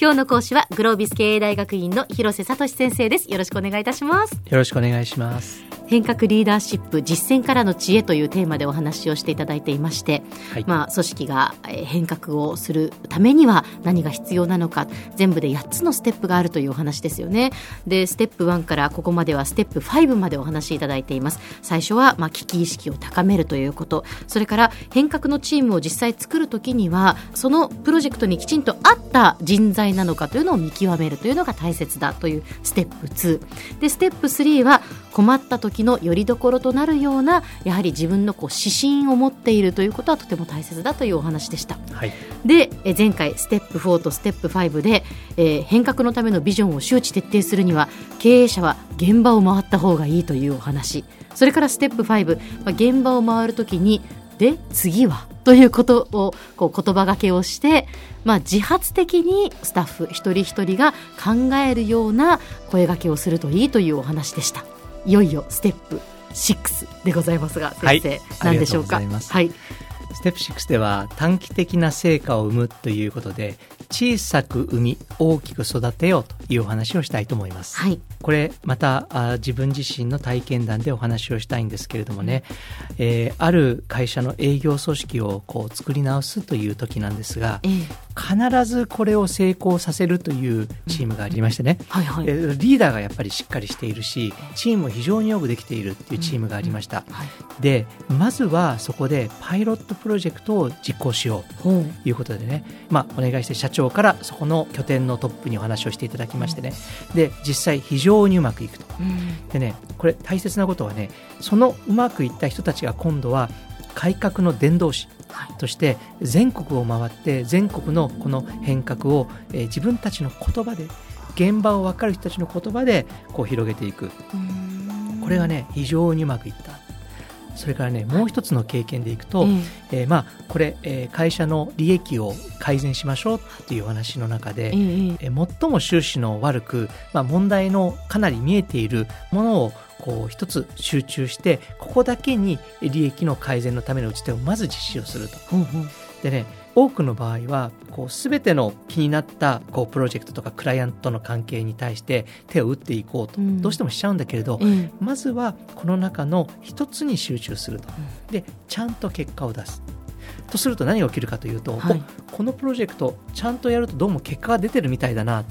今日の講師はグロービス経営大学院の広瀬聡先生です。よろしくお願いいたします。よろしくお願いします変革リーダーシップ実践からの知恵というテーマでお話をしていただいていまして、はい。まあ、組織がえー変革をするためには何が必要なのか全部で8つのステップがあるというお話ですよね。でステップ1からここまではステップ5までお話しいただいています。最初はまあ危機意識を高めるということ。それから変革のチームを実際作るときにはそのプロジェクトにきちんと合った人材なのかというのを見極めるというのが大切だというステップ2でステップ3は困った時のよりどころとなるようなやはり自分のこう指針を持っているということはとても大切だというお話でした。はい。でえ前回ステップ4とステップ5で、えー変革のためのビジョンを周知徹底するには経営者は現場を回った方がいいというお話。それからステップ5、まあ、現場を回るときにで次は？ということをこう言葉がけをして、まあ、自発的にスタッフ一人一人が考えるような声掛けをするといいというお話でしたいよいよステップ6でございますが先生、はい何でしょうか？はい。ステップ6では短期的な成果を生むということで小さく生み大きく育てようというお話をしたいと思います、はい。これまたあ自分自身の体験談でお話をしたいんですけれどもね、えーある会社の営業組織をこう作り直すという時なんですがええ。必ずこれを成功させるというチームがありましてね、はいはい。えーリーダーがやっぱりしっかりしているしチームも非常によくできているっていうチームがありました、はい。でまずはそこでパイロットプロジェクトを実行しようということでね、まあ、お願いして社長からそこの拠点のトップにお話をしていただきましてね。で実際非常にうまくいくと。うん。でねこれ大切なことはねそのうまくいった人たちが今度は改革の伝道師はい。として全国を回って全国のこの変革を、えー自分たちの言葉で現場を分かる人たちの言葉でこう広げていく。これがね非常にうまくいったそれからねもう一つの経験でいくと、ええーまあこれ、えー会社の利益を改善しましょうっていうお話の中で、ええええー最も収支の悪く、まあ、問題のかなり見えているものをこう一つ集中してここだけに利益の改善のための打ち手をまず実施をすると。ほうほう。でね多くの場合はこう全ての気になったこうプロジェクトとかクライアントの関係に対して手を打っていこうと、うん。どうしてもしちゃうんだけれど、ええまずはこの中の一つに集中すると、でちゃんと結果を出す。とすると何が起きるかというと、はい。おこのプロジェクトちゃんとやるとどうも結果が出てるみたいだなっ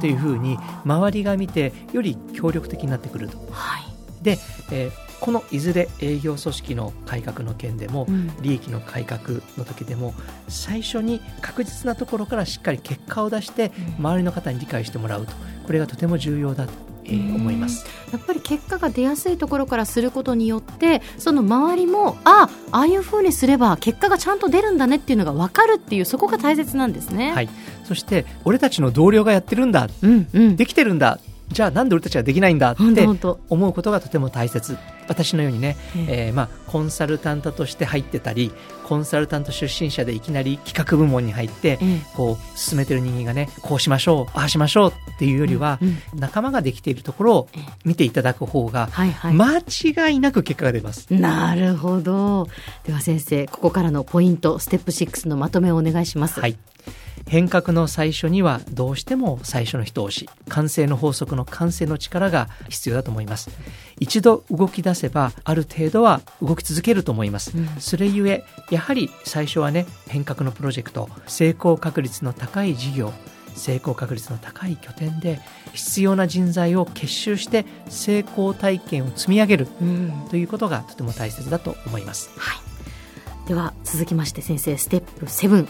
ていうふうに周りが見てより協力的になってくると。はい。で、えーこのいずれ営業組織の改革の件でも、うん。利益の改革の時でも最初に確実なところからしっかり結果を出してうん。周りの方に理解してもらうと。これがとても重要だと、えー思います。やっぱり結果が出やすいところからすることによってその周りもあああいうふうにすれば結果がちゃんと出るんだねっていうのが分かるっていうそこが大切なんですね。はい、そして俺たちの同僚がやってるんだ。うんうん、できてるんだ。じゃあなんで俺たちはできないんだって思うことがとても大切私のようにね、ええ。えーまあ、コンサルタントとして入ってたりコンサルタント出身者でいきなり企画部門に入ってええ。こう進めてる人間がねこうしましょうああしましょうっていうよりは、仲間ができているところをええ。見ていただく方がはいはい、間違いなく結果が出ます。なるほど。では先生ここからのポイントステップ6のまとめをお願いします。はい。変革の最初にはどうしても最初の一押し。完成の法則の完成の力が必要だと思います。一度動き出せばある程度は動き続けると思います、うん。それゆえやはり最初はね変革のプロジェクト成功確率の高い事業成功確率の高い拠点で必要な人材を結集して成功体験を積み上げるうん。ということがとても大切だと思います。はい、では続きまして先生ステップ7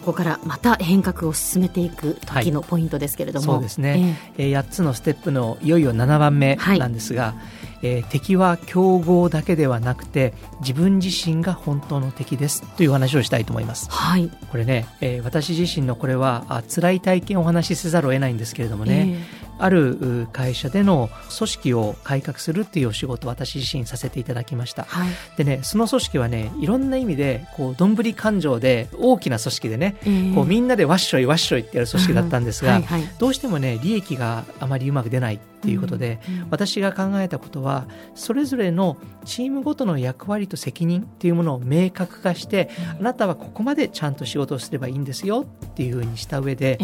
ここからまた変革を進めていく時のポイントですけれども、そうですね、えー8つのステップのいよいよ7番目はい。なんですが、えー敵は競合だけではなくて自分自身が本当の敵ですというお話をしたいと思います。えはい。これね、えー私自身のこれはあ辛い体験をお話しせざるを得ないんですけれどもね、あるう会社での組織を改革するっていうお仕事を私自身させていただきました。はい。でねその組織はねいろんな意味でこうどんぶり感情で大きな組織でねええ。こうみんなでわっしょいわっしょいってやる組織だったんですが、はいはい。どうしてもね利益があまりうまく出ないっていうことで、私が考えたことはそれぞれのチームごとの役割と責任っていうものを明確化して、あなたはここまでちゃんと仕事をすればいいんですよっていうふうにした上で、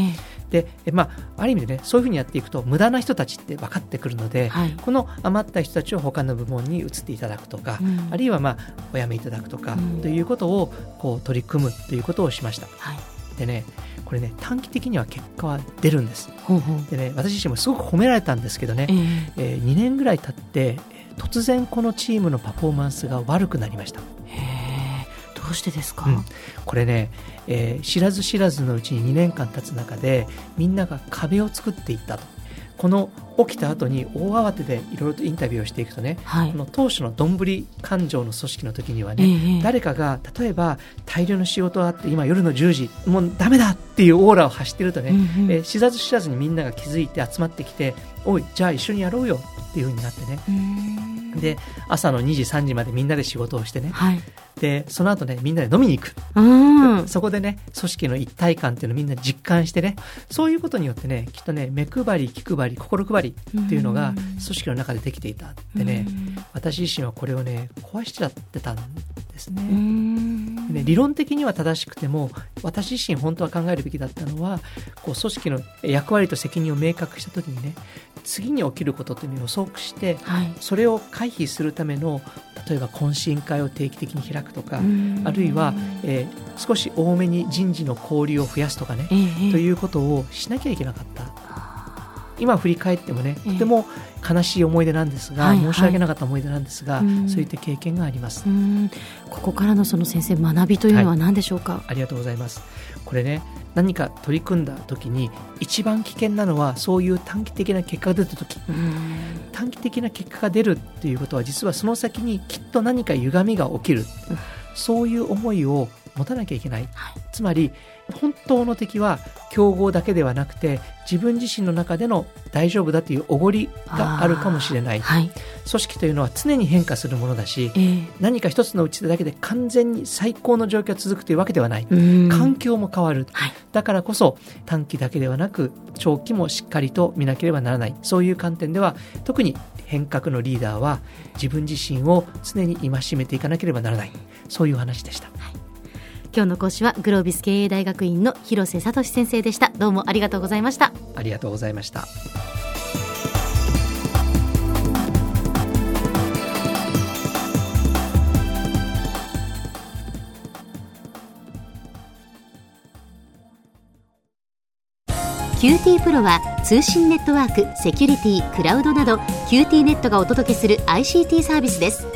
でまあ、ある意味でねそういうふうにやっていくと無駄な人たちって分かってくるので、はい。この余った人たちを他の部門に移っていただくとか、うん。あるいは、まあ、お辞めいただくとか、うん。ということをこう取り組むということをしました。はいでねこれね短期的には結果は出るんです。でね私自身もすごく褒められたんですけどねえ、え。ー2年ぐらい経ってえー突然このチームのパフォーマンスが悪くなりました。えへえどうしてですか、うん。これね、えー知らず知らずのうちに2年間経つ中でみんなが壁を作っていったとこの起きた後に大慌てでいろいろとインタビューをしていくとねはい。この当初のどんぶり感情の組織の時にはえね、え誰かが例えば大量の仕事があって今夜の10時もうダメだっていうオーラを発してるとね、うんうん。えー知らず知らずにみんなが気づいて集まってきておいじゃあ一緒にやろうよっていう風になってね。で朝の2時3時までみんなで仕事をしてね。はいでその後ねみんなで飲みに行く。うん。そこでね、組織の一体感っていうのをみんな実感してね、そういうことによってね、きっとね、目配り、気配り、心配りっていうのがうん。組織の中でできていたってね、私自身はこれをね、壊しちゃってたんですね。うん。ね、理論的には正しくても私自身本当は考えるべきだったのはこう組織の役割と責任を明確した時にね次に起きることっていうのを予測してはい。それを回避するための例えば懇親会を定期的に開くとか、うん。あるいは、えー少し多めに人事の交流を増やすとかね、ええ。ということをしなきゃいけなかった。今振り返ってもね、ええ。とても悲しい思い出なんですが、はい申し訳なかった思い出なんですが、うん。そういった経験があります。うん。ここからのその先生学びというのは何でしょうか、ありがとうございます。これね、何か取り組んだ時に一番危険なのはそういう短期的な結果が出た時。うん。短期的な結果が出るっていうことは実はその先にきっと何か歪みが起きる、うん。そういう思いを持たなきゃいけない、はい。つまり本当の敵は競合だけではなくて自分自身の中での大丈夫だというおごりがあるかもしれない。はい。組織というのは常に変化するものだしええ。何か一つのうちだけで完全に最高の状況が続くというわけではない、うん。環境も変わる。はい。だからこそ短期だけではなく長期もしっかりと見なければならない。そういう観点では特に変革のリーダーは自分自身を常に戒めていかなければならない。そういう話でした今日の講師はグロービス経営大学院の広瀬聡先生でした。どうもありがとうございました。ありがとうございました。QT プロは通信ネットワーク、セキュリティ、クラウドなど QT ネットがお届けする ICT サービスです